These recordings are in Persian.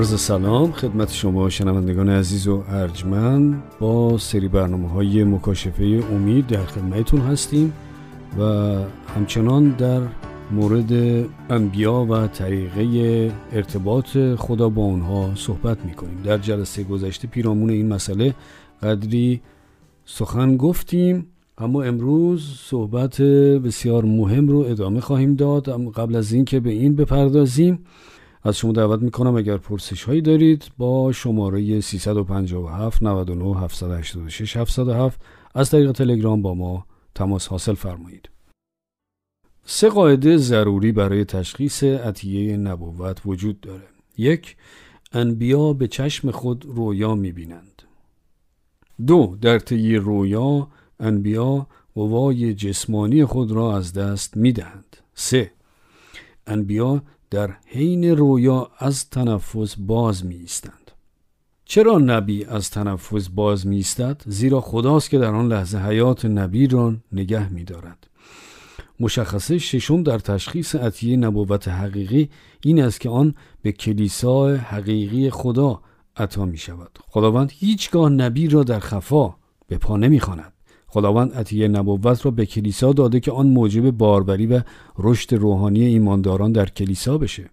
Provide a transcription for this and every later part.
عرض سلام خدمت شما شنوندگان عزیز و ارجمند. با سری برنامه های مکاشفه امید در خدمتتون هستیم و همچنان در مورد انبیا و طریقه ارتباط خدا با اونها صحبت می‌کنیم. در جلسه گذشته پیرامون این مسئله قدری سخن گفتیم اما امروز صحبت بسیار مهم رو ادامه خواهیم داد. قبل از اینکه به این بپردازیم از شما دعوت می‌کنم اگر پرسش هایی دارید با شماره 357 99 786 707 از طریق تلگرام با ما تماس حاصل فرمایید. سه قاعده ضروری برای تشخیص عطیه نبوت وجود داره. یک، انبیا به چشم خود رویا می‌بینند. دو، در طی رویا انبیا قوای جسمانی خود را از دست می‌دهند. سه، انبیا در حین رویا از تنفس باز می ایستند. چرا نبی از تنفس باز می ایستد؟ زیرا خداست که در آن لحظه حیات نبی را نگه می دارد. مشخصه ششم در تشخیص عطیه نبوت حقیقی این است که آن به کلیسای حقیقی خدا عطا می شود. خداوند هیچگاه نبی را در خفا به پا نمی خاند. خداوند عطیه نبوت را به کلیسا داده که آن موجب باربری و رشد روحانی ایمانداران در کلیسا بشه.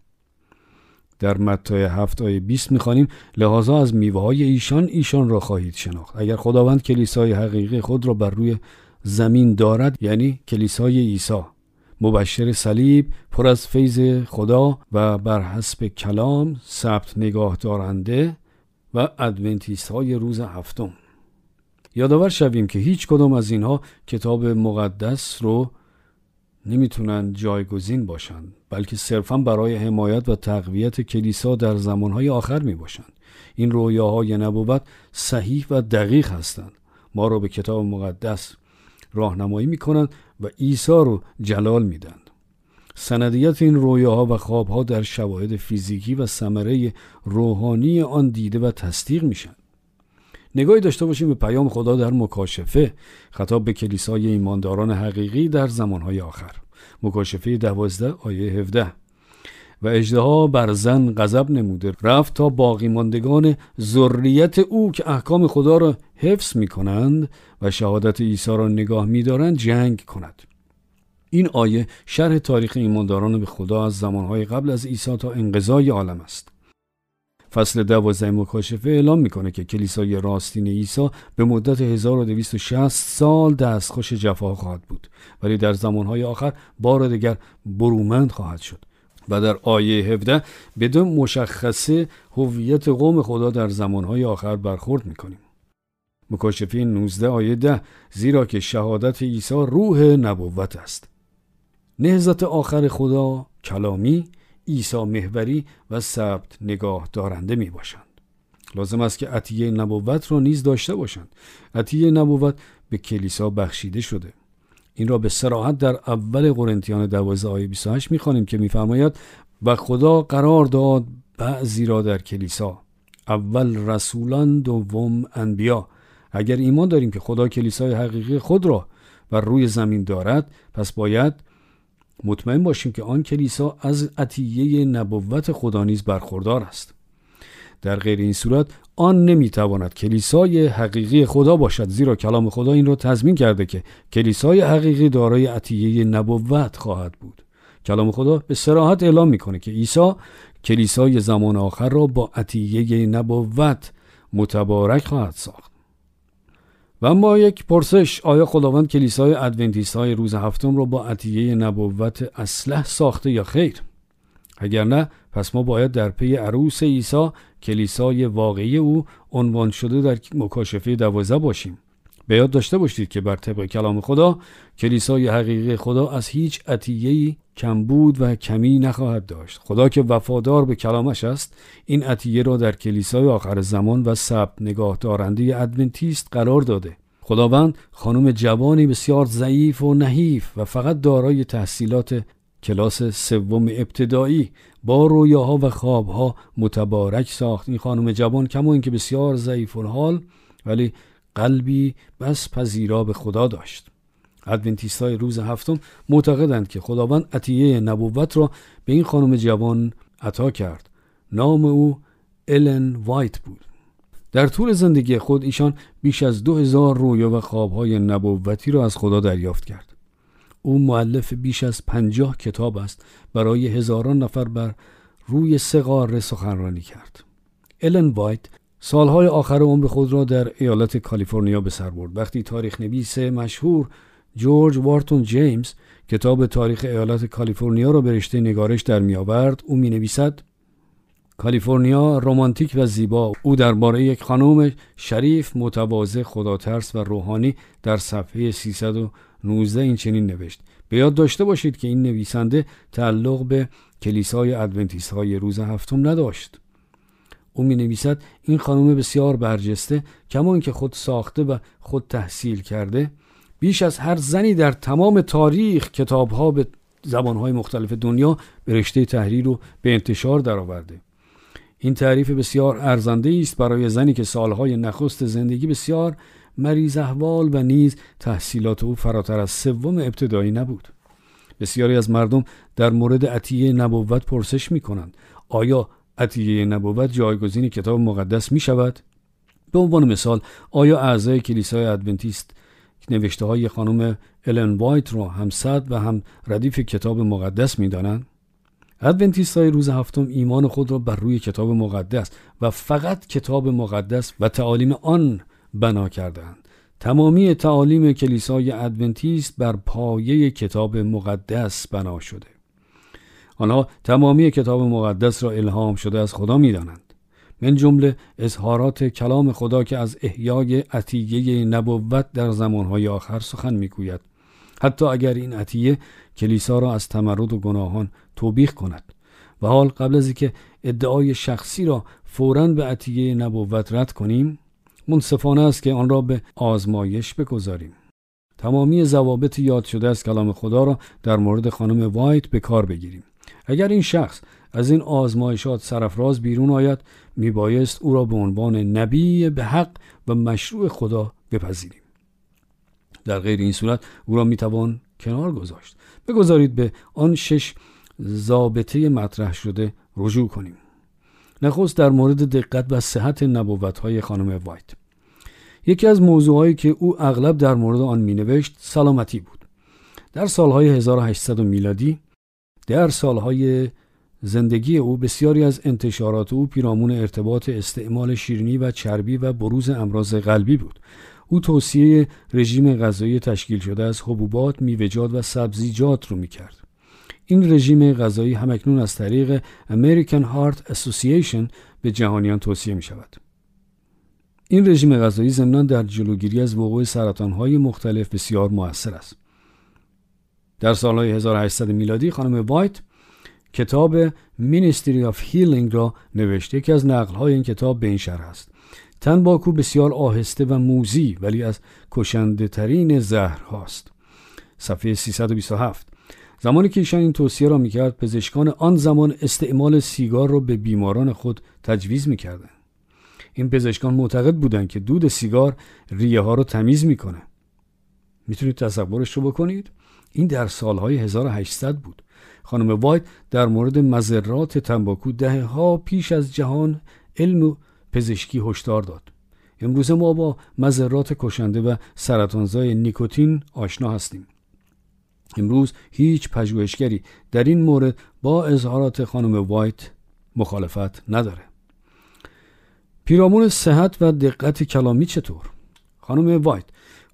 در متای هفت آیه 20 می‌خوانیم لحاظا از میوه های ایشان ایشان را خواهید شناخت. اگر خداوند کلیسای حقیقی خود را بر روی زمین دارد یعنی کلیسای عیسی مبشر صلیب پر از فیض خدا و بر حسب کلام ثبت نگاه دارنده و ادونتیست های روز هفتم. یادآور شویم که هیچ کدام از اینها کتاب مقدس رو نمی‌تونن جایگزین باشند بلکه صرفا برای حمایت و تقویت کلیسا در زمانهای آخر می باشند این رویاهای نبوت صحیح و دقیق هستند. ما رو به کتاب مقدس راهنمایی می‌کنند و عیسی رو جلال میدند سندیت این رویاها و خوابها در شواهد فیزیکی و ثمره روحانی آن دیده و تصدیق میشن. نگاهی داشته باشیم به پیام خدا در مکاشفه خطاب به کلیسای ایمانداران حقیقی در زمانهای آخر. مکاشفه دوازده آیه 17 و اجدها بر زن غضب نموده. رفت تا باقی ماندگان ذریت او که احکام خدا را حفظ می کنند و شهادت عیسی را نگاه می دارند جنگ کند. این آیه شرح تاریخ ایمانداران به خدا از زمانهای قبل از عیسی تا انقضای عالم است. فصل دوازده مکاشفه اعلام می‌کنه که کلیسای راستین عیسی به مدت 1260 سال دستخوش جفا خواهد بود. ولی در زمانهای آخر بار دیگر برومند خواهد شد. و در آیه 17 بدون مشخصه هویت قوم خدا در زمانهای آخر برخورد می‌کنیم. مکاشفه 19 آیه 10 زیرا که شهادت عیسی روح نبوت است. نهزت آخر خدا کلامی عیسی محوری و ثبت نگاه دارنده می باشند. لازم است که عطیه نبوت را نیز داشته باشند. عطیه نبوت به کلیسا بخشیده شده. این را به سراحت در اول قرنتیان 12 آیه 28 می‌خوانیم که میفرماید و خدا قرار داد بعضی را در کلیسا اول رسولان دوم انبیا اگر ایمان داریم که خدا کلیسای حقیقی خود را بر روی زمین دارد پس باید مطمئن باشیم که آن کلیسا از عطیه نبوت خدا نیز برخوردار است. در غیر این صورت آن نمی‌تواند کلیسای حقیقی خدا باشد زیرا کلام خدا این را تضمین کرده که کلیسای حقیقی دارای عطیه نبوت خواهد بود. کلام خدا به سراحت اعلام می‌کنه که عیسی کلیسای زمان آخر را با عطیه نبوت متبارک خواهد ساخت. و اما یک پرسش آیا خداوند کلیسای ادونتیست های روز هفتم را با عطیه نبوت اسلح ساخته یا خیر؟ اگر نه پس ما باید در پی عروس عیسی کلیسای واقعی او عنوان شده در مکاشفه دوازده باشیم. به یاد داشته باشید که بر طبق کلام خدا کلیسای حقیقی خدا از هیچ عطیه‌ای کمبود و کمی نخواهد داشت. خدا که وفادار به کلامش است این عطیه را در کلیسای آخر زمان و سبت نگاه دارنده ادونتیست قرار داده. خداوند خانم جوانی بسیار ضعیف و نحیف و فقط دارای تحصیلات کلاس سوم ابتدایی با رویاها و خوابها متبارک ساخت. این خانم جوان کما اینکه بسیار ضعیف حال ولی قلبی بس پذیرا به خدا داشت. ادونتیست های روز هفتم معتقدند که خداوند عطیه نبوت را به این خانم جوان عطا کرد. نام او الن وایت بود. در طول زندگی خود ایشان بیش از دو هزار رویا و خوابهای نبوتی را از خدا دریافت کرد. او معلف بیش از پنجاه کتاب است برای هزاران نفر بر روی سه قاره سخنرانی کرد. الن وایت سالهای آخر عمر خود را در ایالت کالیفرنیا به سر برد. وقتی تاریخ نویس مشهور جورج وارتون جیمز کتاب تاریخ ایالت کالیفرنیا را به رشته نگارش در می آورد. او می نویسد کالیفرنیا رمانتیک و زیبا. او درباره یک خانم شریف متواضع خداترس و روحانی در صفحه 319 این چنین نوشت به یاد داشته باشید که این نویسنده تعلق به کلیسای ادونتیست های روز هفتم نداشت. او می نویسد این خانم بسیار برجسته کمان که خود ساخته و خود تحصیل کرده بیش از هر زنی در تمام تاریخ کتابها به زبانهای مختلف دنیا به رشته تحریر و به انتشار درآورده. این تعریف بسیار ارزنده است برای زنی که سالهای نخست زندگی بسیار مریض احوال و نیز تحصیلات او فراتر از سوم ابتدایی نبود. بسیاری از مردم در مورد عطیه نبوت پرسش می کنند آیا عطیه نبوت جایگزین کتاب مقدس می شود؟ به عنوان مثال آیا اعضای کلیسای ادونتیست نوشته های خانم الن وایت را هم صد و هم ردیف کتاب مقدس می دانند؟ ادونتیست های روز هفتم ایمان خود را بر روی کتاب مقدس و فقط کتاب مقدس و تعالیم آن بنا کردند. تمامی تعالیم کلیسای ادونتیست بر پایه کتاب مقدس بنا شده. آنها تمامی کتاب مقدس را الهام شده از خدا می دانند. من جمله اظهارات کلام خدا که از احیای عطیه نبوت در زمانهای آخر سخن می‌گوید. حتی اگر این عطیه کلیسا را از تمرد و گناهان توبیخ کند. و حال قبل از اینکه ادعای شخصی را فورا به عطیه نبوت رد کنیم منصفانه است که آن را به آزمایش بگذاریم. تمامی ضوابط یاد شده از کلام خدا را در مورد خانم وایت به کار بگیریم. اگر این شخص از این آزمایشات سرفراز بیرون آید میبایست او را به عنوان نبی به حق و مشروع خدا بپذیریم. در غیر این صورت او را می‌توان کنار گذاشت. بگذارید به آن شش ضابطه مطرح شده رجوع کنیم. نخست در مورد دقت و صحت های خانم وایت. یکی از موضوعهایی که او اغلب در مورد آن مینوشت سلامتی بود. در سالهای 1800 میلادی در سالهای زندگی او بسیاری از انتشارات او پیرامون ارتباط استعمال شیرینی و چربی و بروز امراض قلبی بود او توصیه رژیم غذایی تشکیل شده از حبوبات، میوه‌جات و سبزیجات رو می‌کرد. این رژیم غذایی همکنون از طریق American Heart Association به جهانیان توصیه می شود. این رژیم غذایی ضمنا در جلوگیری از وقوع سرطانهای مختلف بسیار موثر است. در سالهای 1800 میلادی خانم وایت کتاب Ministry of Healing را نوشته که از نقلهای این کتاب به این شرح است. تنباکو بسیار آهسته و موزی ولی از کشنده ترین زهر هاست. صفحه 327 زمانی که ایشان این توصیه را می‌کرد پزشکان آن زمان استعمال سیگار را به بیماران خود تجویز می‌کردند. این پزشکان معتقد بودند که دود سیگار ریه ها را تمیز می‌کنه. می‌تونید تصورش رو بکنید؟ این در سالهای 1800 بود. خانم وایت در مورد مذرات تنباکو دهه ها پیش از جهان علم و پزشکی هشدار داد. امروزه ما با مذرات کشنده و سرطانزای نیکوتین آشنا هستیم. امروز هیچ پژوهشگری در این مورد با اظهارات خانم وایت مخالفت نداره. پیرامون صحت و دقت کلامی چطور؟ خانم وایت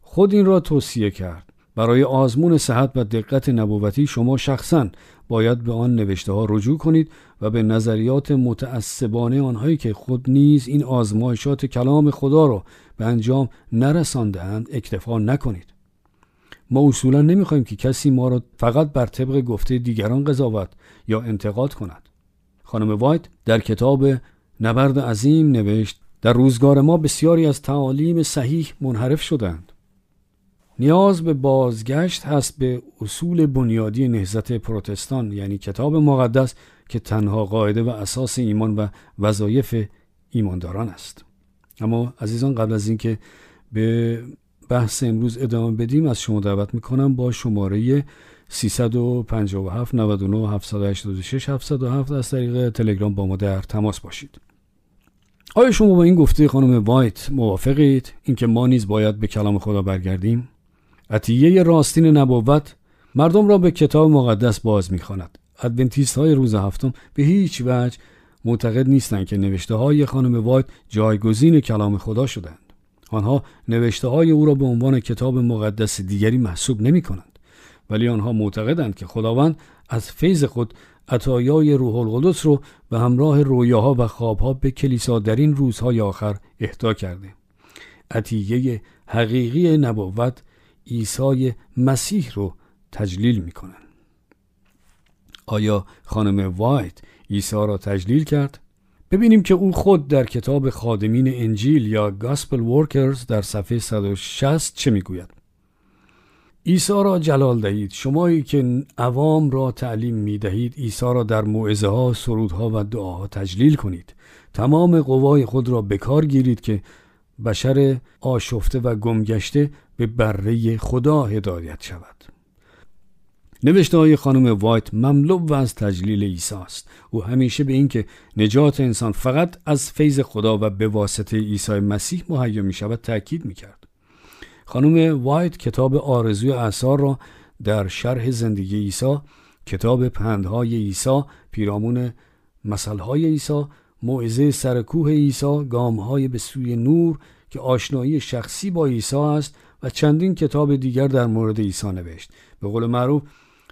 خود این را توصیه کرد. برای آزمون صحت و دقت نبوتی شما شخصا باید به آن نوشته ها رجوع کنید و به نظریات متعصبانه آنهایی که خود نیز این آزمایشات کلام خدا را به انجام نرساندهاند اکتفا نکنید. ما اصولا نمی‌خوایم که کسی ما را فقط بر طبق گفته دیگران قضاوت یا انتقاد کند. خانم وایت در کتاب نبرد عظیم نوشت در روزگار ما بسیاری از تعالیم صحیح منحرف شدند نیاز به بازگشت هست به اصول بنیادی نهزت پروتستان یعنی کتاب مقدس که تنها قاعده و اساس ایمان و وظایف ایمانداران است. اما عزیزان قبل از اینکه به بحث امروز ادامه بدیم از شما دعوت می‌کنم با شماره 357 99 786 707 از طریق تلگرام با ما در تماس باشید. آیا شما با این گفته خانم وایت موافقید؟ اینکه ما نیز باید به کلام خدا برگردیم؟ عطیه راستین نبوت مردم را به کتاب مقدس باز می‌خواند. ادونتیست های روز هفتم به هیچ وجه معتقد نیستند که نوشته های خانم وایت جایگزین کلام خدا شدند آنها نوشته های او را به عنوان کتاب مقدس دیگری محسوب نمی کنند ولی آنها معتقدند که خداوند از فیض خود عطایای روح القدس رو به همراه رویاها و خوابها به کلیسا در این روزهای آخر اهدا کرده. عطیه حقیقی نبوت عیسی مسیح رو تجلیل می کنند. آیا خانم وایت عیسی را تجلیل کرد؟ ببینیم که او خود در کتاب خادمین انجیل یا گاسپل ورکرز در صفحه 160 چه می‌گوید عیسی را جلال دهید شمایی که عوام را تعلیم می دهید عیسی را در موعظه ها سرودها و دعاها تجلیل کنید تمام قوای خود را به کار گیرید که بشر آشفته و گمگشته به بره خدا هدایت شود. نوشته های خانم وایت مملو و از تجلیل عیسی است. او همیشه به اینکه نجات انسان فقط از فیض خدا و به واسطه عیسی مسیح مهیا می شود تاکید می کرد خانم وایت کتاب آرزوی اثار را در شرح زندگی عیسی کتاب پندهای عیسی پیرامون مسئله عیسی موعظه سرکوه عیسی گامهای به سوی نور که آشنایی شخصی با عیسی است و چندین کتاب دیگر در مورد عیسی نوشت. به قول معروف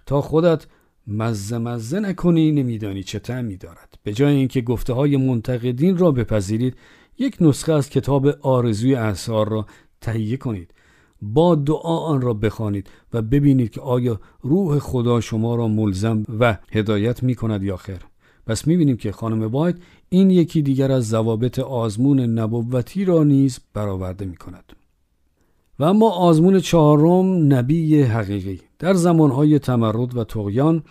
تا خودت مزه مزه نکنی نمیدانی چه تعمی دارد. به جای اینکه گفته های منتقدین را بپذیرید یک نسخه از کتاب آرزوی احسار را تهیه کنید. با دعا آن را بخوانید و ببینید که آیا روح خدا شما را ملزم و هدایت می کند یا خیر. پس می بینیم که خانم وایت این یکی دیگر از ضوابط آزمون نبوتی را نیز برآورده می کند و اما آزمون چهارم نبی حقیقی در زمانهای تمرد و تقیان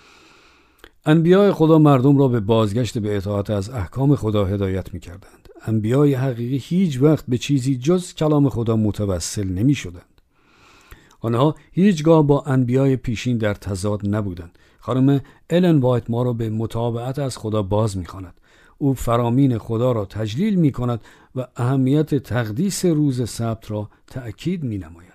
انبیاء خدا مردم را به بازگشت به اطاعت از احکام خدا هدایت می کردند. انبیاء حقیقی هیچ وقت به چیزی جز کلام خدا متوسل نمی شدند. آنها هیچگاه با انبیاء پیشین در تضاد نبودند. خانم الن وایت ما را به مطابعت از خدا باز می خاند. او فرامین خدا را تجلیل می کند و اهمیت تقدیس روز سبت را تأکید می نماید.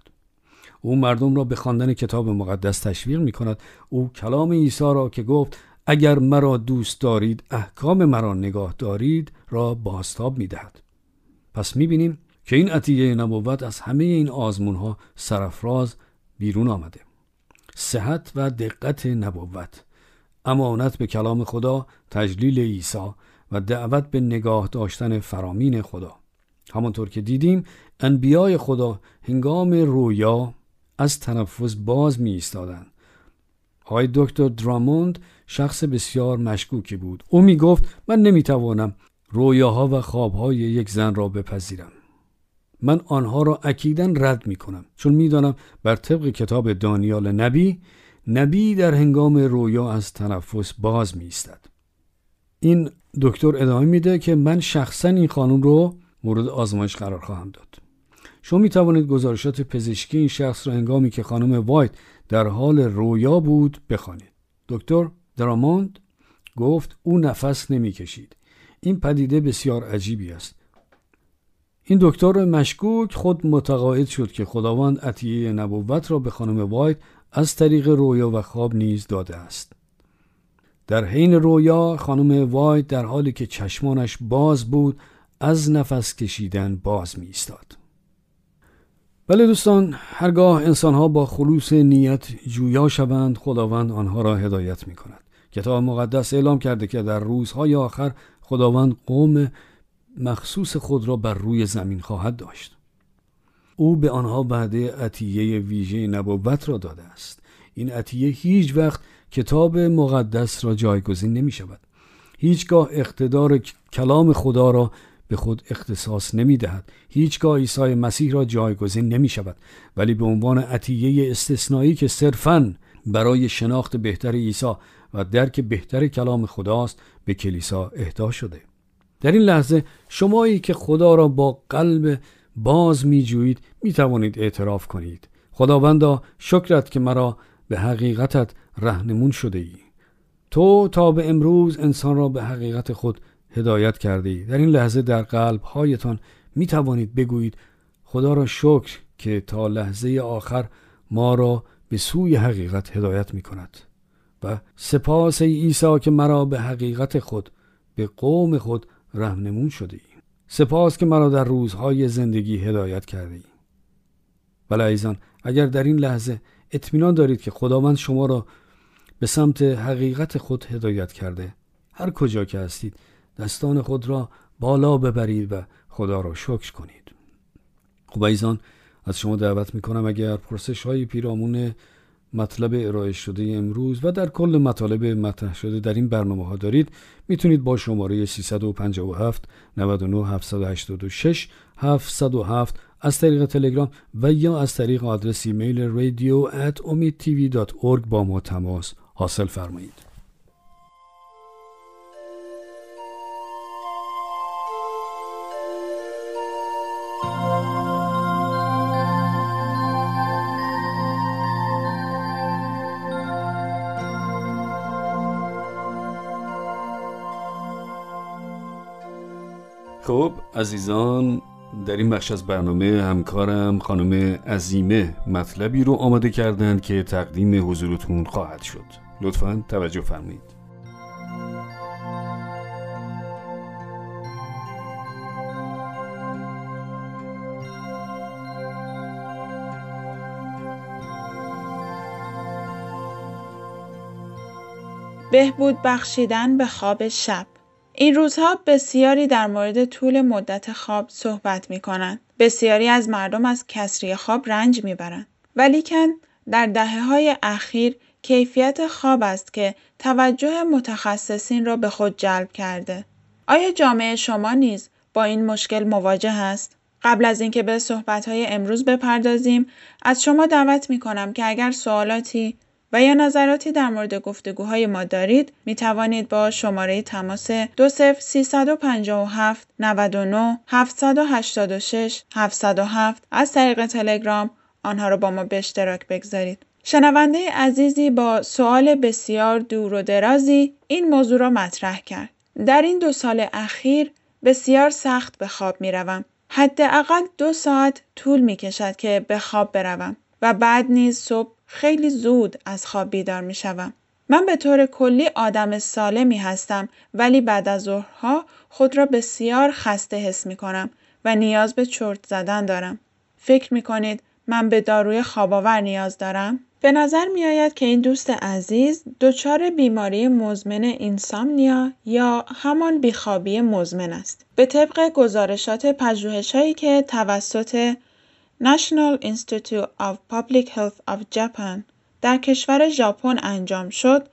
او مردم را به خواندن کتاب مقدس تشویق می کند. او کلام عیسی را که گفت اگر مرا دوست دارید احکام مرا نگاه دارید را بازتاب می دهد. پس می بینیم که این عطیه نبوت از همه این آزمون ها سرفراز بیرون آمده. صحت و دقت نبوت. امانت به کلام خدا تجلیل عیسی و دعوت به نگاه داشتن فرامین خدا. همانطور که دیدیم انبیای خدا هنگام رویا از تنفس باز می ایستادند آقای دکتر دراموند شخص بسیار مشکوکی بود. او می گفت من نمی توانم رویاها و خوابهای یک زن را بپذیرم. من آنها را اکیدا رد می کنم چون می‌دانم بر طبق کتاب دانیال نبی نبی در هنگام رویا از تنفس باز می ایستد این دکتر ادامه میده که من شخصا این خانم رو مورد آزمایش قرار خواهم داد. شما می توانید گزارشات پزشکی این شخص را هنگامی که خانم وایت در حال رویا بود بخوانید. دکتر دراموند گفت او نفس نمی‌کشید. این پدیده بسیار عجیبی است. این دکتر مشکوک خود متقاعد شد که خداوند عطیه نبوت را به خانم وایت از طریق رویا و خواب نیز داده است در حین رویا خانم وایت در حالی که چشمانش باز بود از نفس کشیدن باز می ایستاد. بله دوستان هرگاه انسانها با خلوص نیت جویا شوند خداوند آنها را هدایت می کند کتاب مقدس اعلام کرده که در روزهای آخر خداوند قوم مخصوص خود را بر روی زمین خواهد داشت. او به آنها بعد عطیه ویژه نبوت را داده است. این عطیه هیچ وقت کتاب مقدس را جایگزین نمی شود. هیچگاه اقتدار کلام خدا را به خود اختصاص نمی دهد. هیچگاه عیسی مسیح را جایگزین نمی شود. ولی به عنوان عطیه استثنایی که صرفاً برای شناخت بهتر عیسی و درک بهتر کلام خداست به کلیسا اهدا شده. در این لحظه شمایی که خدا را با قلب باز می جوید می توانید اعتراف کنید. خداوندا شکرت که مرا به حقیقتت رهنمون شده ای تو تا به امروز انسان را به حقیقت خود هدایت کرده ای در این لحظه در قلب هایتان می توانید بگویید خدا را شکر که تا لحظه آخر ما را به سوی حقیقت هدایت می کند و سپاس ای عیسی که مرا به حقیقت خود به قوم خود رهنمون شده ای سپاس که مرا در روزهای زندگی هدایت کرده ای ولی ایزان اگر در این لحظه اطمینان دارید که خداوند شما را به سمت حقیقت خود هدایت کرده هر کجا که هستید دستان خود را بالا ببرید و خدا را شکر کنید. خب ایزان از شما دعوت می‌کنم اگر پرسش های پیرامون مطلب ارائه شده امروز و در کل مطالب مطرح شده در این برنامه ها دارید می‌تونید با شماره 357 99 786 707 از طریق تلگرام و یا از طریق آدرس ایمیل radio at با ما تماس حاصل فرمایید. عزیزان در این بخش از برنامه همکارم خانم عزیمه مطلبی رو آماده کردند که تقدیم حضورتون خواهد شد. لطفا توجه فرمایید. بهبود بخشیدن به خواب شب. این روزها بسیاری در مورد طول مدت خواب صحبت می کنند. بسیاری از مردم از کسری خواب رنج می برند. ولیکن در دهه های اخیر کیفیت خواب است که توجه متخصصین را به خود جلب کرده. آیا جامعه شما نیز با این مشکل مواجه است؟ قبل از اینکه به صحبت امروز بپردازیم از شما دعوت می کنم که اگر سوالاتی و یا نظراتی در مورد گفتگوهای ما دارید می توانید با شماره تماس 20357 99 786 707 از طریق تلگرام آنها را با ما به اشتراک بگذارید. شنونده عزیزی با سوال بسیار دور و درازی این موضوع را مطرح کرد. در این دو سال اخیر بسیار سخت به خواب می روم. حداقل دو ساعت طول می کشد که به خواب بروم و بعد نیز صبح خیلی زود از خواب بیدار می شوم. من به طور کلی آدم سالمی هستم ولی بعد از ظهرها خود را بسیار خسته حس می کنم و نیاز به چرت زدن دارم. فکر می کنید من به داروی خواباور نیاز دارم؟ به نظر می آید که این دوست عزیز دچار بیماری مزمن اینسامنیا یا همان بیخوابی مزمن است. به طبق گزارشات پژوهشهایی که توسط National Institute of Public Health of Japan در کشور ژاپن انجام شد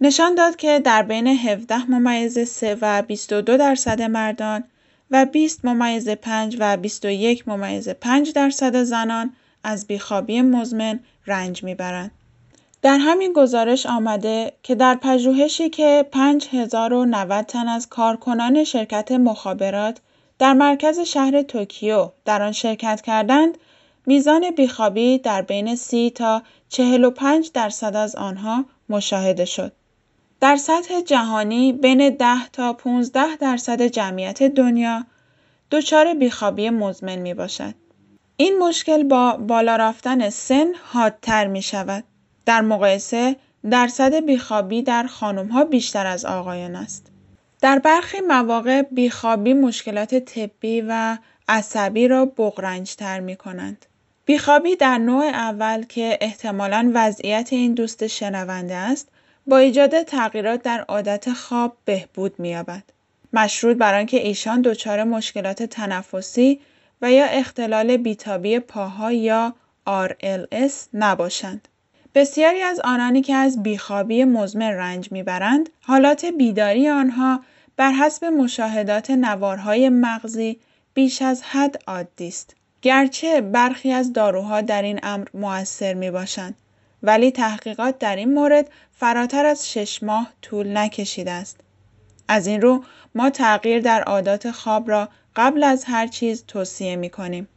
نشان داد که در بین 17 ممیز 3 و 22 درصد مردان و 20 ممیز 5 و 21 ممیز 5 درصد زنان از بیخوابی مزمن رنج می‌برند. در همین گزارش آمده که در پژوهشی که 5090 تن از کارکنان شرکت مخابرات در مرکز شهر توکیو در آن شرکت کردند میزان بیخوابی در بین 30 تا 45 درصد از آنها مشاهده شد. در سطح جهانی بین 10 تا 15 درصد جمعیت دنیا دچار بیخوابی مزمن می باشد. این مشکل با بالا رفتن سن حادتر می شود. در مقایسه درصد بیخوابی در خانم ها بیشتر از آقایان است. در برخی مواقع بیخوابی مشکلات طبی و عصبی را بغرنجتر می کنند. بیخوابی در نوع اول که احتمالا وضعیت این دوست شنونده است با ایجاد تغییرات در عادت خواب بهبود می‌یابد. مشروط بر آنکه ایشان دچار مشکلات تنفسی و یا اختلال بیتابی پاها یا RLS نباشند. بسیاری از آنانی که از بیخوابی مزمن رنج می‌برند، حالات بیداری آنها بر حسب مشاهدات نوارهای مغزی بیش از حد عادی است. گرچه برخی از داروها در این امر موثر می باشند ولی تحقیقات در این مورد فراتر از شش ماه طول نکشیده است. از این رو ما تغییر در عادات خواب را قبل از هر چیز توصیه می کنیم.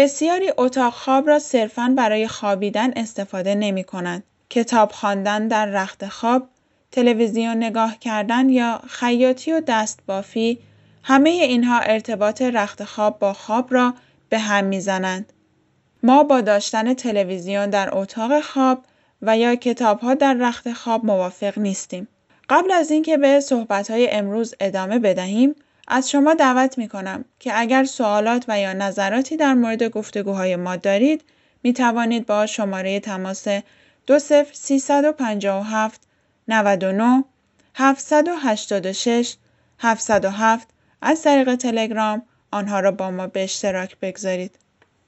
بسیاری اتاق خواب را صرفاً برای خوابیدن استفاده نمی کنند. کتاب خواندن در رخت خواب، تلویزیون نگاه کردن یا خیاطی و دست بافی همه اینها ارتباط رخت خواب با خواب را به هم می‌زنند. ما با داشتن تلویزیون در اتاق خواب و یا کتابها در رخت خواب موافق نیستیم. قبل از اینکه به صحبتهای امروز ادامه بدهیم، از شما دعوت می کنم که اگر سوالات و یا نظراتی در مورد گفتگوهای ما دارید، می توانید با شماره تماس 20357 99 786 707 از طریق تلگرام آنها را با ما به اشتراک بگذارید.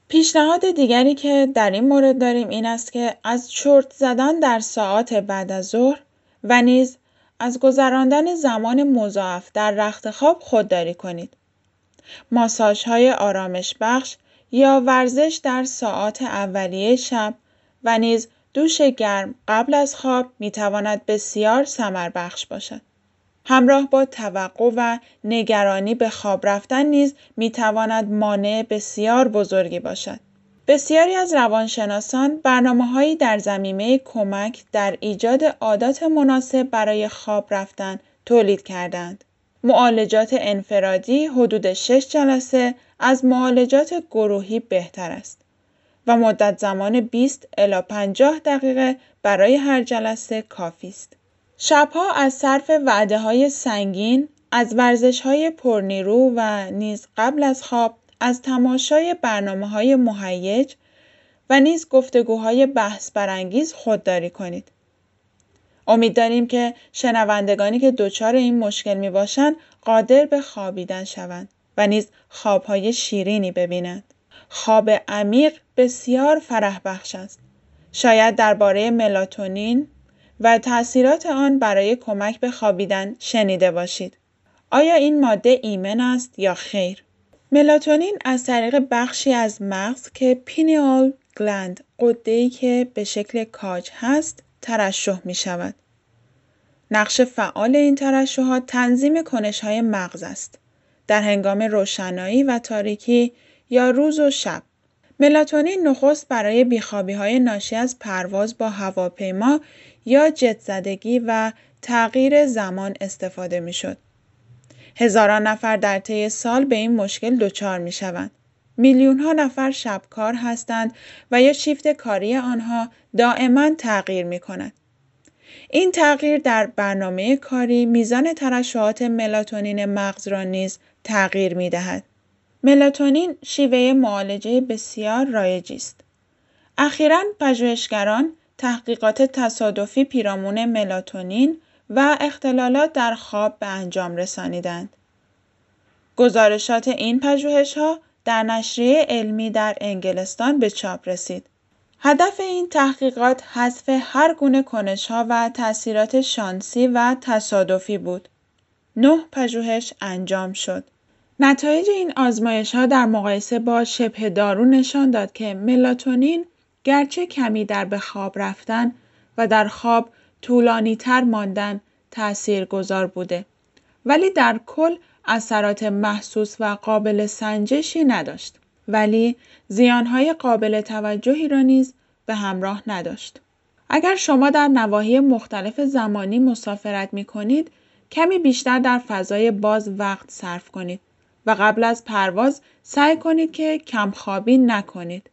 پیشنهاد دیگری که در این مورد داریم این است که از چرت زدن در ساعات بعد از ظهر و نیز از گذراندن زمان مضاعف در رخت خواب خودداری کنید. ماساژ های آرامش بخش یا ورزش در ساعات اولیه شب و نیز دوش گرم قبل از خواب می تواند بسیار سمر بخش باشد. همراه با توقع و نگرانی به خواب رفتن نیز می تواند مانع بسیار بزرگی باشد. بسیاری از روانشناسان برنامه هایی در زمینه کمک در ایجاد عادات مناسب برای خواب رفتن تولید کردند. معالجات انفرادی حدود 6 جلسه از معالجات گروهی بهتر است و مدت زمان 20 الی 50 دقیقه برای هر جلسه کافی است. شبها از صرف وعده های سنگین، از ورزش های پرنیرو و نیز قبل از خواب از تماشای برنامه های مهیج و نیز گفتگوهای بحث برانگیز خودداری کنید. امید داریم که شنوندگانی که دچار این مشکل می باشند قادر به خوابیدن شوند و نیز خوابهای شیرینی ببینند. خواب عمیق بسیار فرح بخش است. شاید درباره ملاتونین و تأثیرات آن برای کمک به خوابیدن شنیده باشید. آیا این ماده ایمن است یا خیر؟ ملاتونین از طریق بخشی از مغز که پینیال گلند قده‌ای که به شکل کاج هست ترشح می شود. نقش فعال این ترشحات تنظیم کنش های مغز است. در هنگام روشنایی و تاریکی یا روز و شب. ملاتونین نخست برای بیخوابی های ناشی از پرواز با هواپیما یا جت زدگی و تغییر زمان استفاده می شد. هزاران نفر در طی سال به این مشکل دچار می شوند. میلیون ها نفر شبکار هستند و یا شیفت کاری آنها دائما تغییر می کند. این تغییر در برنامه کاری میزان ترشحات ملاتونین مغز را نیز تغییر می دهد. ملاتونین شیوه معالجه بسیار رایجی است. اخیرا پژوهشگران تحقیقات تصادفی پیرامون ملاتونین و اختلالات در خواب به انجام رسانیدند. گزارشات این پژوهش ها در نشریه علمی در انگلستان به چاپ رسید. هدف این تحقیقات حذف هر گونه کنش ها و تاثیرات شانسی و تصادفی بود. نه پژوهش انجام شد. نتایج این آزمایش ها در مقایسه با شبه دارو نشان داد که ملاتونین گرچه کمی در به خواب رفتن و در خواب طولانی تر ماندن تأثیر گذار بوده ولی در کل اثرات محسوس و قابل سنجشی نداشت ولی زیانهای قابل توجهی را نیز به همراه نداشت. اگر شما در نواحی مختلف زمانی مسافرت می کنید کمی بیشتر در فضای باز وقت صرف کنید و قبل از پرواز سعی کنید که کمخوابی نکنید.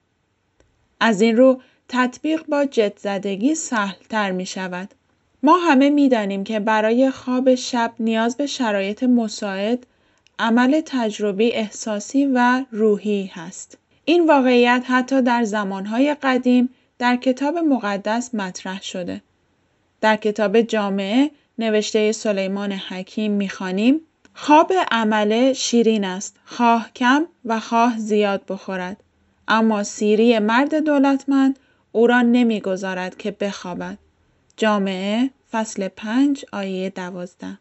از این رو تطبیق با جت زدگی سهل تر می شود. ما همه می دانیم که برای خواب شب نیاز به شرایط مساعد، عمل تجربی احساسی و روحی هست. این واقعیت حتی در زمانهای قدیم در کتاب مقدس مطرح شده. در کتاب جامعه نوشته سلیمان حکیم می‌خوانیم خواب عمله شیرین است خواه کم و خواه زیاد بخورد اما سیری مرد دولتمند او را نمی‌گذارد که بخوابد جامعه فصل پنج آیه دوازده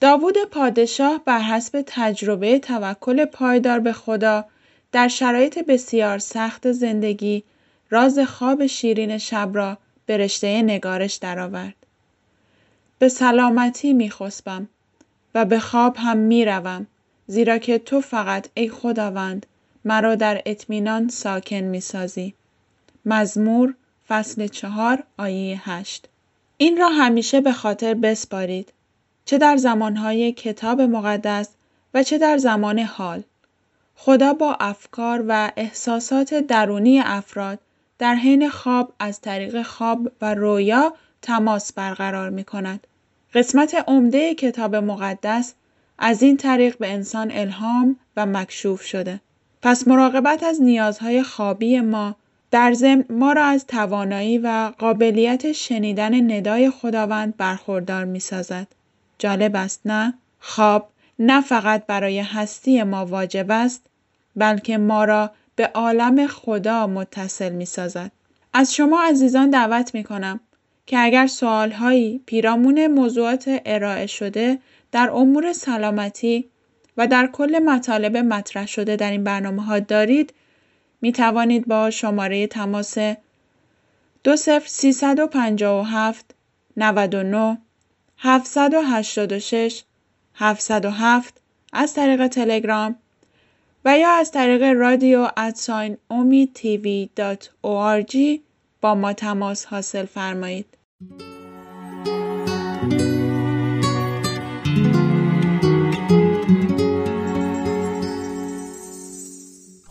داوود پادشاه بر حسب تجربه توکل پایدار به خدا در شرایط بسیار سخت زندگی راز خواب شیرین شب را به رشته نگارش درآورد. به سلامتی میخسبم و به خواب هم می‌روم زیرا که تو فقط ای خداوند مرا در اطمینان ساکن می‌سازی. مزمور فصل چهار آیه هشت این را همیشه به خاطر بسپارید چه در زمانهای کتاب مقدس و چه در زمان حال. خدا با افکار و احساسات درونی افراد در حین خواب از طریق خواب و رویا تماس برقرار می کند. قسمت عمده کتاب مقدس از این طریق به انسان الهام و مکشوف شده. پس مراقبت از نیازهای خوابی ما در ضمن ما را از توانایی و قابلیت شنیدن ندای خداوند برخوردار می سازد. جالب است نه؟ خواب نه فقط برای هستی ما واجب است بلکه ما را به عالم خدا متصل می سازد. از شما عزیزان دعوت می کنم که اگر سوالهایی پیرامون موضوعات ارائه شده در امور سلامتی و در کل مطالب مطرح شده در این برنامه ها دارید می توانید با شماره تماس 20357 99 786 707 از طریق تلگرام و یا از طریق رادیو ادساین اومی تیوی با ما تماس حاصل فرمایید.